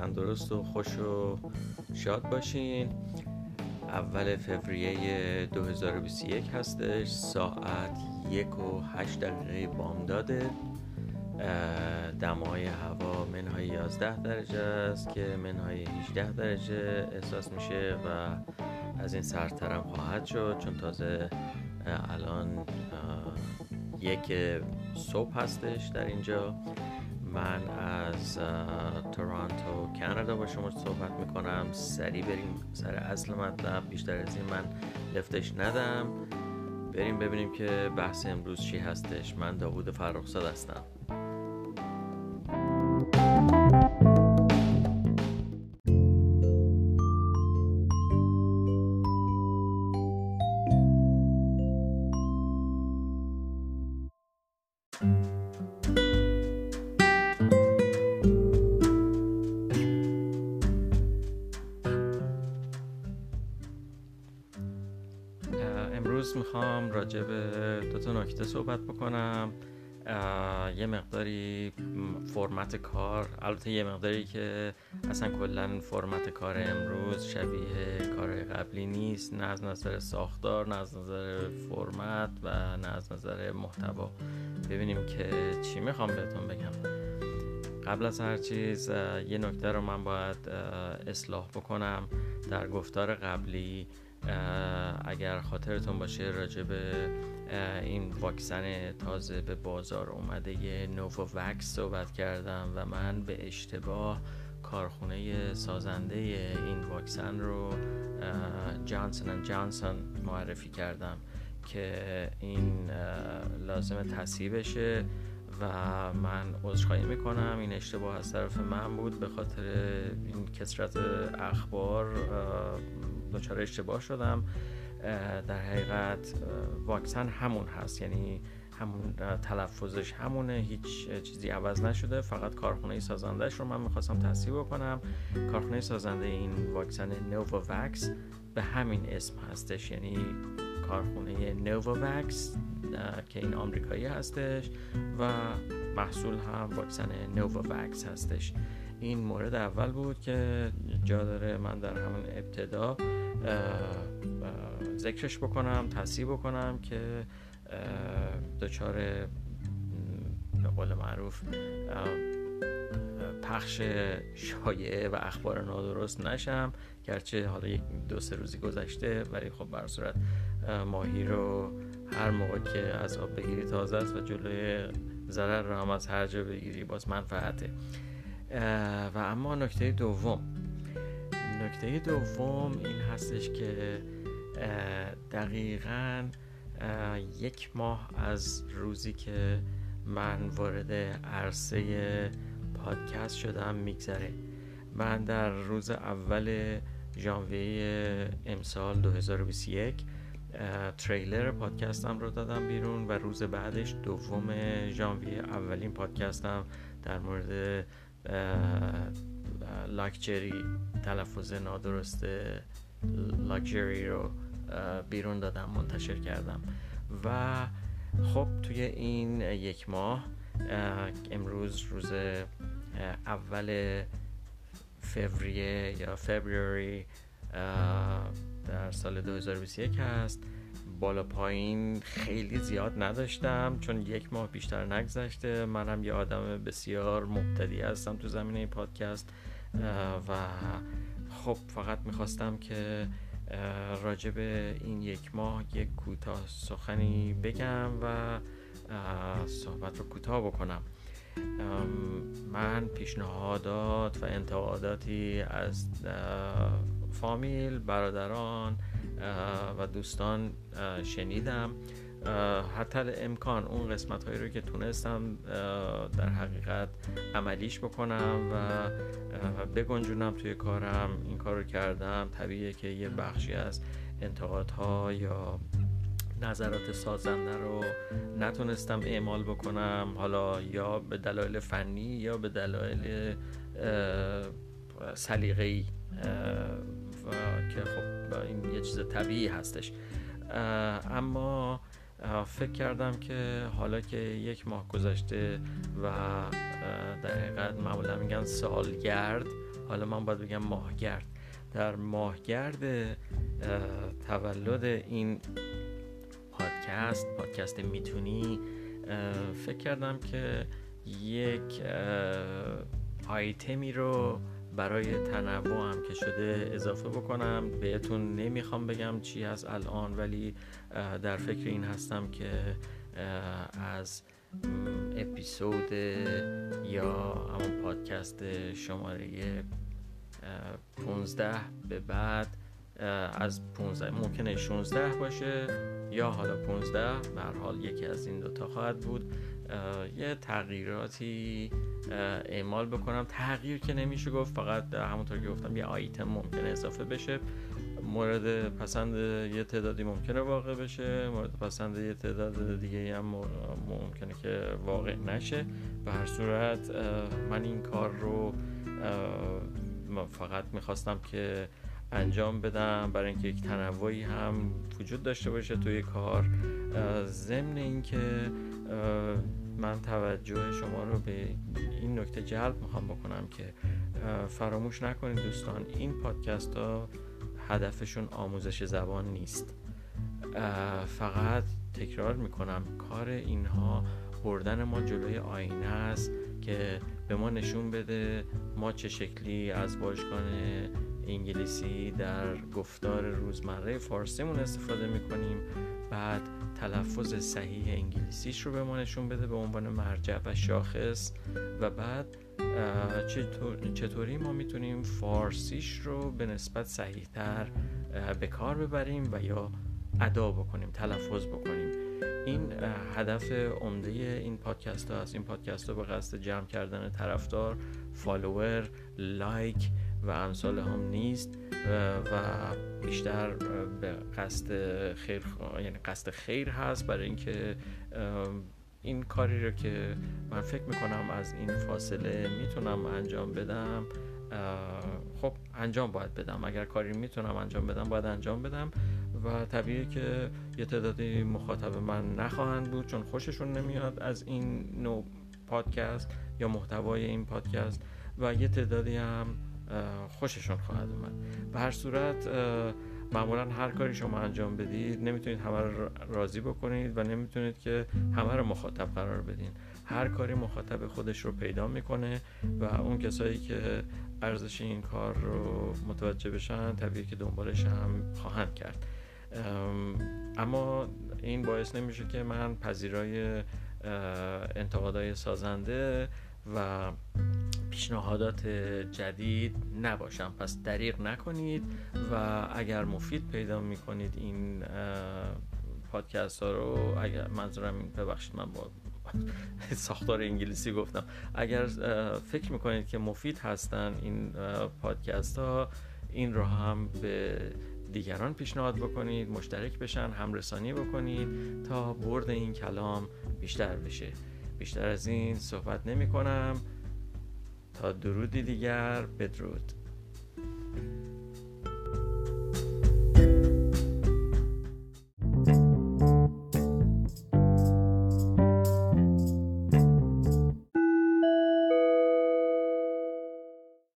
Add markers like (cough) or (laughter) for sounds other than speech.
تندرست و خوش و شاد باشین. اول فوریه 2021 هستش. ساعت یک و هشت دقیقه بامداده دمای هوا منهای 11 درجه است که منهای 18 درجه احساس میشه و از این سرترم خواهد شد. چون تازه الان یک صبح هستش در اینجا. من از تورانتو کانادا با شما صحبت می‌کنم. سریع بریم سر اصل مطلب. بیشتر از این من لفتش ندم. بریم ببینیم که بحث امروز چی هستش. من داوود فرخزاد هستم. می‌خوام راجع به دو تا نکته صحبت بکنم. یه مقداری فرمت کار البته یه مقداری که اصلا کلا فرمت کار امروز شبیه کار قبلی نیست. نه از نظر ساختار نه از نظر فرمت و نه از نظر محتوا. ببینیم که چی می‌خوام بهتون بگم. قبل از هر چیز یه نکته رو من باید اصلاح بکنم. در گفتار قبلی اگر خاطرتون باشه راجع به این واکسن تازه به بازار اومده یه وکس صحبت کردم و من به اشتباه کارخونه سازنده این واکسن رو جانسون جانسون معرفی کردم که این لازم تصحیح بشه و من عذرخواهی می‌کنم. این اشتباه از طرف من بود به خاطر این کسرت اخبار دچار اشتباه شدم در حقیقت واکسن همون هست یعنی همون تلفظش همونه هیچ چیزی عوض نشده فقط کارخونه سازندهش رو من می‌خواستم تصحیح بکنم. کارخونه سازنده این واکسن وکس به همین اسم هستش یعنی کارخونه وکس که این آمریکایی هستش و محصول هم واکسن وکس هستش. این مورد اول بود که جا داره من در همون ابتدا ذکرش بکنم تصیب بکنم که دچار به قول معروف پخش شایعه و اخبار نادرست نشم. گرچه حالا یک دو سه روزی گذشته ولی خب بر صورت ماهی رو هر موقع که از آب بگیری تازه است و جلوی ضرر رو هم از هر جا بگیری باز منفعته. و اما نکته دوم نکته دوم این هستش که دقیقا یک ماه از روزی که من وارد عرصه پادکست شدم میگذره. من در روز اول ژانویه امسال 2021 تریلر پادکستم رو دادم بیرون و روز بعدش دوم ژانویه اولین پادکستم در مورد لاکچری تلفظ نادرست لاکچری رو بیرون دادم منتشر کردم. و خب توی این یک ماه امروز روز اول فوریه یا فبروری در سال 2021 هست. بالا پایین خیلی زیاد نداشتم چون یک ماه بیشتر نگذشته. منم یه آدم بسیار مبتدی هستم تو زمینه پادکست. و خب فقط می‌خواستم که راجع به این یک ماه یک کوتاه سخنی بگم و صحبت رو کوتاه بکنم. من پیشنهادات و انتقاداتی از فامیل برادران و دوستان شنیدم. حتی امکان اون قسمت هایی رو که تونستم در حقیقت عملیش بکنم و بگنجونم توی کارم. این کار رو کردم. طبیعیه که یه بخشی از انتقادها یا نظرات سازنده رو نتونستم اعمال بکنم. حالا یا به دلایل فنی یا به دلایل سلیقه‌ای که خب این یه چیز طبیعی هستش. اما فکر کردم که حالا که یک ماه گذشته و در حقیقت معمولا میگن سالگرد حالا من باید بگم ماهگرد. در ماهگرد تولد این پادکست پادکست می‌تونی فکر کردم که یک آیتمی رو برای تنوع هم که شده اضافه بکنم. بهتون نمی‌خوام بگم چی هست الان ولی در فکر این هستم که از اپیزود یا همون پادکست شماره 15 به بعد از 15 ممکنه 16 باشه یا حالا 15 به حال یکی از این دوتا خواهد بود. یه تغییراتی اعمال بکنم. تغییر که نمیشه گفت فقط همونطور که گفتم یه آیتم ممکنه اضافه بشه. مورد پسند یه تعدادی ممکنه واقع بشه. مورد پسند یه تعداد دیگه هم ممکنه که واقع نشه. به هر صورت من این کار رو فقط می‌خواستم که انجام بدم. برای اینکه یک تنوعی هم وجود داشته باشه توی کار. ضمن اینکه من توجه شما رو به این نکته جلب می‌خوام بکنم که فراموش نکنید دوستان این پادکست ها هدفشون آموزش زبان نیست. فقط تکرار می‌کنم کار اینها بردن ما جلوی آینه است که به ما نشون بده ما چه شکلی از واژگان انگلیسی در گفتار روزمره فارسیمون استفاده می‌کنیم. بعد تلفظ صحیح انگلیسیش رو به ما نشون بده به عنوان مرجع و شاخص. و بعد چطوری ما می‌تونیم فارسیش رو به نسبت صحیح تر به کار ببریم و یا ادا بکنیم تلفظ بکنیم. این هدف عمده این پادکست ها این پادکست ها به قصد جمع کردن طرفدار follower like و امثال هم نیست و بیشتر به قصد خیر یعنی قصد خیر هست برای اینکه این کاری رو که من فکر می‌کنم از این فاصله می‌تونم انجام بدم خب انجام باید بدم. اگر کاری می‌تونم انجام بدم باید انجام بدم و طبیعیه که یه تعدادی مخاطب من نخواهند بود چون خوششون نمیاد از این نوع پادکست یا محتوای این پادکست و یه تعدادی هم خوششون خواهد اومد. به هر صورت معمولا هر کاری شما انجام بدید نمی‌تونید همه رو راضی بکنید و نمی‌تونید که همه رو مخاطب قرار بدین. هر کاری مخاطب خودش رو پیدا می‌کنه و اون کسایی که ارزش این کار رو متوجه بشن طبیعی که دنبالش هم خواهند کرد. اما این باعث نمیشه که من پذیرای انتقادهای سازنده و پیشنهادات جدید نباشم. پس دریغ نکنید و اگر مفید پیدا می‌کنید این پادکست ها رو اگر منظورم ببخشید من با (laughs) ساختار انگلیسی گفتم. اگر فکر می‌کنید که مفید هستن این پادکست ها این رو هم به دیگران پیشنهاد بکنید مشترک بشن همرسانی بکنید تا برد این کلام بیشتر بشه. بیشتر از این صحبت نمی کنم تا درودی دیگر بدرود.